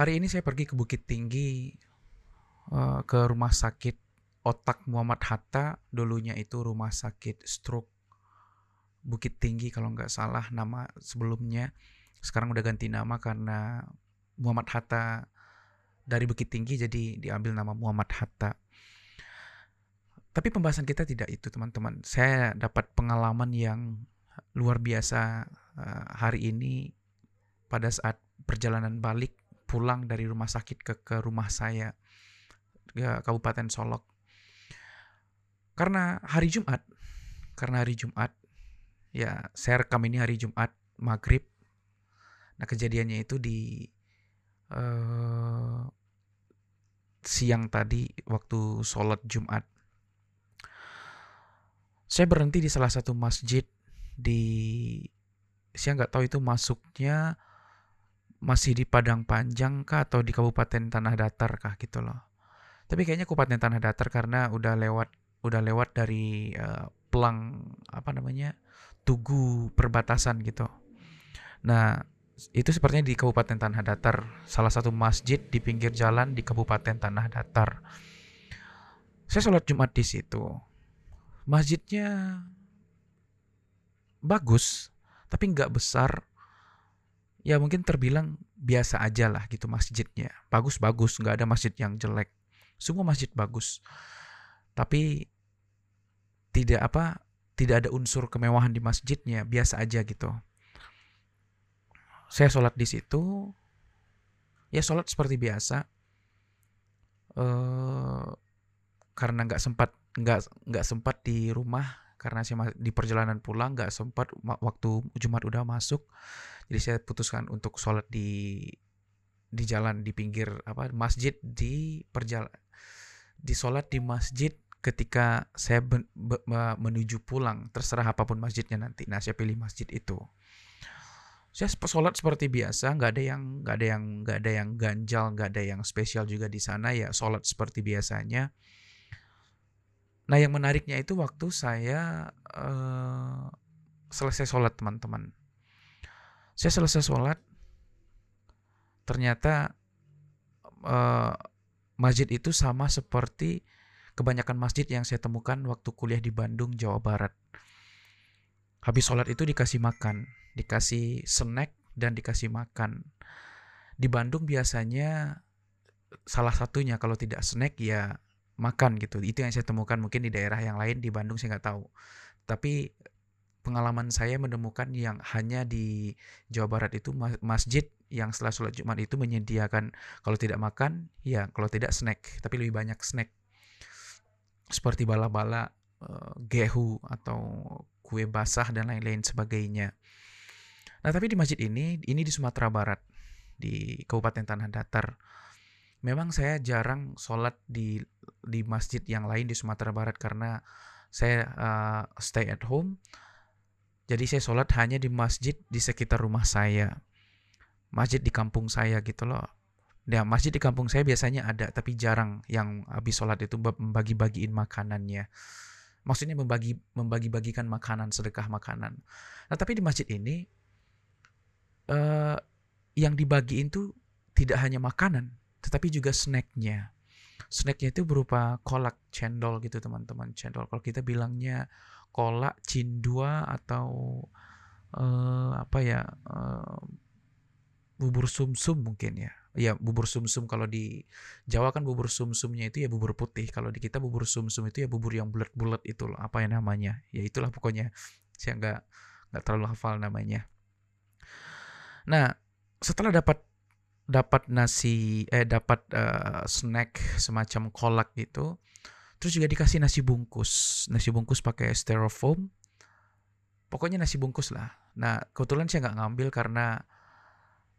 Hari ini saya pergi ke Bukit Tinggi uh, ke rumah sakit otak Muhammad Hatta. Dulunya itu rumah sakit stroke Bukit Tinggi kalau nggak salah nama sebelumnya. Sekarang udah ganti nama karena Muhammad Hatta dari Bukit Tinggi jadi diambil nama Muhammad Hatta. Tapi pembahasan kita tidak itu teman-teman. Saya dapat pengalaman yang luar biasa uh, hari ini pada saat perjalanan balik pulang dari rumah sakit ke, ke rumah saya ke Kabupaten Solok. Karena hari Jumat, karena hari Jumat, ya saya rekam ini hari Jumat maghrib. Nah kejadiannya itu di uh, siang tadi waktu sholat Jumat. Saya berhenti di salah satu masjid di saya nggak tahu itu masuknya masih di Padang Panjang kah atau di Kabupaten Tanah Datar kah gitu loh. Tapi kayaknya Kabupaten Tanah Datar karena udah lewat udah lewat dari uh, pelang apa namanya tugu perbatasan gitu. Nah itu sepertinya di Kabupaten Tanah Datar, salah satu masjid di pinggir jalan di Kabupaten Tanah Datar. Saya sholat Jumat di situ. Masjidnya bagus, tapi nggak besar, ya mungkin terbilang biasa aja lah gitu masjidnya. Bagus-bagus, nggak ada masjid yang jelek. Semua masjid bagus. Tapi tidak apa tidak ada unsur kemewahan di masjidnya, biasa aja gitu. Saya sholat di situ, ya sholat seperti biasa. Uh, karena nggak sempat nggak nggak sempat di rumah karena saya di perjalanan pulang nggak sempat waktu Jumat udah masuk jadi saya putuskan untuk sholat di di jalan di pinggir apa masjid di perjalanan di sholat di masjid ketika saya ben, be, menuju pulang terserah apa pun masjidnya nanti. Nah saya pilih masjid itu. Saya sholat seperti biasa nggak ada yang nggak ada yang nggak ada yang ganjal nggak ada yang spesial juga di sana ya sholat seperti biasanya nah yang menariknya itu waktu saya uh, selesai sholat teman-teman saya selesai sholat, ternyata uh, masjid itu sama seperti kebanyakan masjid yang saya temukan waktu kuliah di Bandung, Jawa Barat. Habis sholat itu dikasih makan, dikasih snack dan dikasih makan. Di Bandung biasanya salah satunya kalau tidak snack ya makan gitu. Itu yang saya temukan mungkin di daerah yang lain di Bandung saya nggak tahu. Tapi pengalaman saya menemukan yang hanya di Jawa Barat itu masjid yang setelah sholat Jumat itu menyediakan kalau tidak makan ya kalau tidak snack tapi lebih banyak snack seperti bala-bala uh, gehu atau kue basah dan lain-lain sebagainya. Nah tapi di masjid ini ini di Sumatera Barat di Kabupaten Tanah Datar. Memang saya jarang sholat di di masjid yang lain di Sumatera Barat karena saya uh, stay at home jadi saya sholat hanya di masjid di sekitar rumah saya. Masjid di kampung saya gitu loh. Ya, masjid di kampung saya biasanya ada, tapi jarang yang habis sholat itu membagi-bagiin makanannya. Maksudnya membagi membagi-bagikan makanan, sedekah makanan. Nah, tapi di masjid ini uh, yang dibagiin tuh tidak hanya makanan, tetapi juga snacknya. Snacknya itu berupa kolak cendol gitu teman-teman. Cendol kalau kita bilangnya kolak cindua atau uh, apa ya uh, bubur sumsum -sum mungkin ya. Ya bubur sumsum -sum. kalau di Jawa kan bubur sumsumnya itu ya bubur putih. Kalau di kita bubur sumsum -sum itu ya bubur yang bulat-bulat itu loh. Apa yang namanya? Ya itulah pokoknya. Saya nggak nggak terlalu hafal namanya. Nah setelah dapat dapat nasi eh dapat uh, snack semacam kolak gitu Terus juga dikasih nasi bungkus. Nasi bungkus pakai styrofoam. Pokoknya nasi bungkus lah. Nah, kebetulan saya nggak ngambil karena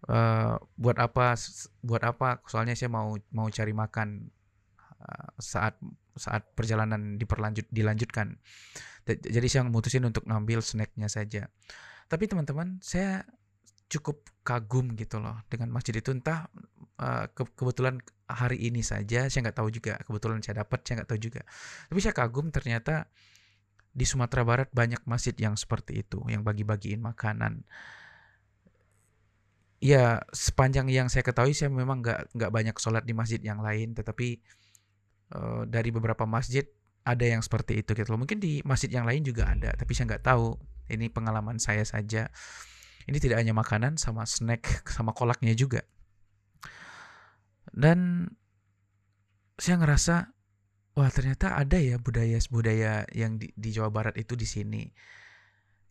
uh, buat apa buat apa soalnya saya mau mau cari makan uh, saat saat perjalanan diperlanjut dilanjutkan. Jadi saya memutusin untuk ngambil snacknya saja. Tapi teman-teman, saya cukup kagum gitu loh dengan masjid itu. Entah uh, ke kebetulan hari ini saja saya nggak tahu juga. Kebetulan saya dapat saya nggak tahu juga. Tapi saya kagum ternyata di Sumatera Barat banyak masjid yang seperti itu yang bagi-bagiin makanan. Ya sepanjang yang saya ketahui saya memang nggak nggak banyak sholat di masjid yang lain. Tetapi uh, dari beberapa masjid ada yang seperti itu gitu loh. Mungkin di masjid yang lain juga ada tapi saya nggak tahu. Ini pengalaman saya saja ini tidak hanya makanan sama snack sama kolaknya juga dan saya ngerasa wah ternyata ada ya budaya budaya yang di, di Jawa Barat itu di sini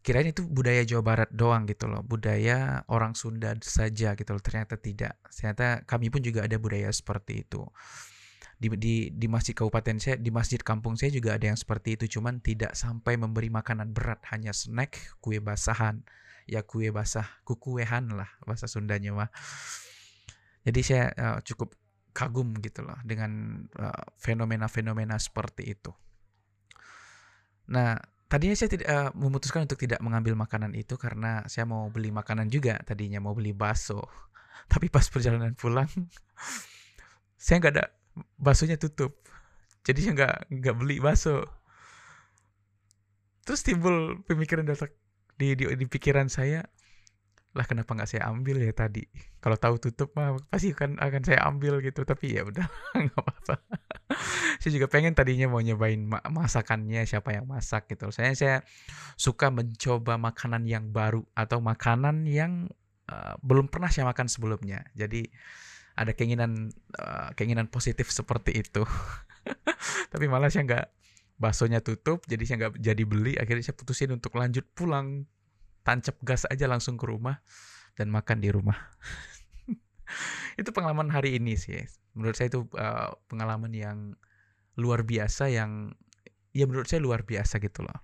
kirain itu budaya Jawa Barat doang gitu loh, budaya orang Sunda saja gitu loh. Ternyata tidak. Ternyata kami pun juga ada budaya seperti itu. Di, di, di masjid kabupaten saya, di masjid kampung saya juga ada yang seperti itu, cuman tidak sampai memberi makanan berat, hanya snack, kue basahan, ya kue basah, kukuehan lah bahasa Sundanya mah. Jadi saya uh, cukup kagum gitu loh dengan eh, fenomena-fenomena uh, seperti itu. Nah, Tadinya saya tidak uh, memutuskan untuk tidak mengambil makanan itu karena saya mau beli makanan juga. Tadinya mau beli bakso, tapi pas perjalanan pulang, saya nggak ada baksonya tutup. Jadi saya nggak nggak beli bakso. Terus timbul pemikiran datang di, di di pikiran saya, lah kenapa nggak saya ambil ya tadi? Kalau tahu tutup mah pasti kan akan saya ambil gitu. Tapi ya udah nggak apa-apa. Saya juga pengen tadinya mau nyobain masakannya siapa yang masak gitu. Saya saya suka mencoba makanan yang baru atau makanan yang uh, belum pernah saya makan sebelumnya. Jadi ada keinginan uh, keinginan positif seperti itu. Tapi malah saya nggak baksonya tutup jadi saya nggak jadi beli akhirnya saya putusin untuk lanjut pulang tancap gas aja langsung ke rumah dan makan di rumah. itu pengalaman hari ini sih. Menurut saya itu uh, pengalaman yang luar biasa yang ya menurut saya luar biasa gitu loh.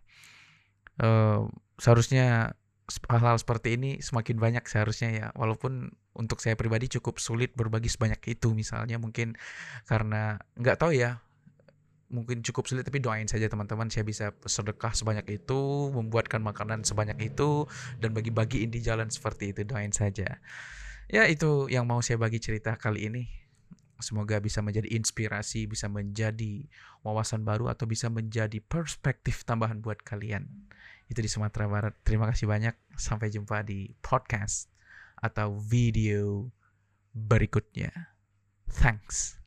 Uh, seharusnya hal-hal seperti ini semakin banyak seharusnya ya walaupun untuk saya pribadi cukup sulit berbagi sebanyak itu misalnya mungkin karena nggak tahu ya mungkin cukup sulit tapi doain saja teman-teman saya bisa sedekah sebanyak itu membuatkan makanan sebanyak itu dan bagi-bagiin di jalan seperti itu doain saja. Ya itu yang mau saya bagi cerita kali ini. Semoga bisa menjadi inspirasi bisa menjadi wawasan baru atau bisa menjadi perspektif tambahan buat kalian. Itu di Sumatera Barat. Terima kasih banyak. Sampai jumpa di podcast atau video berikutnya. Thanks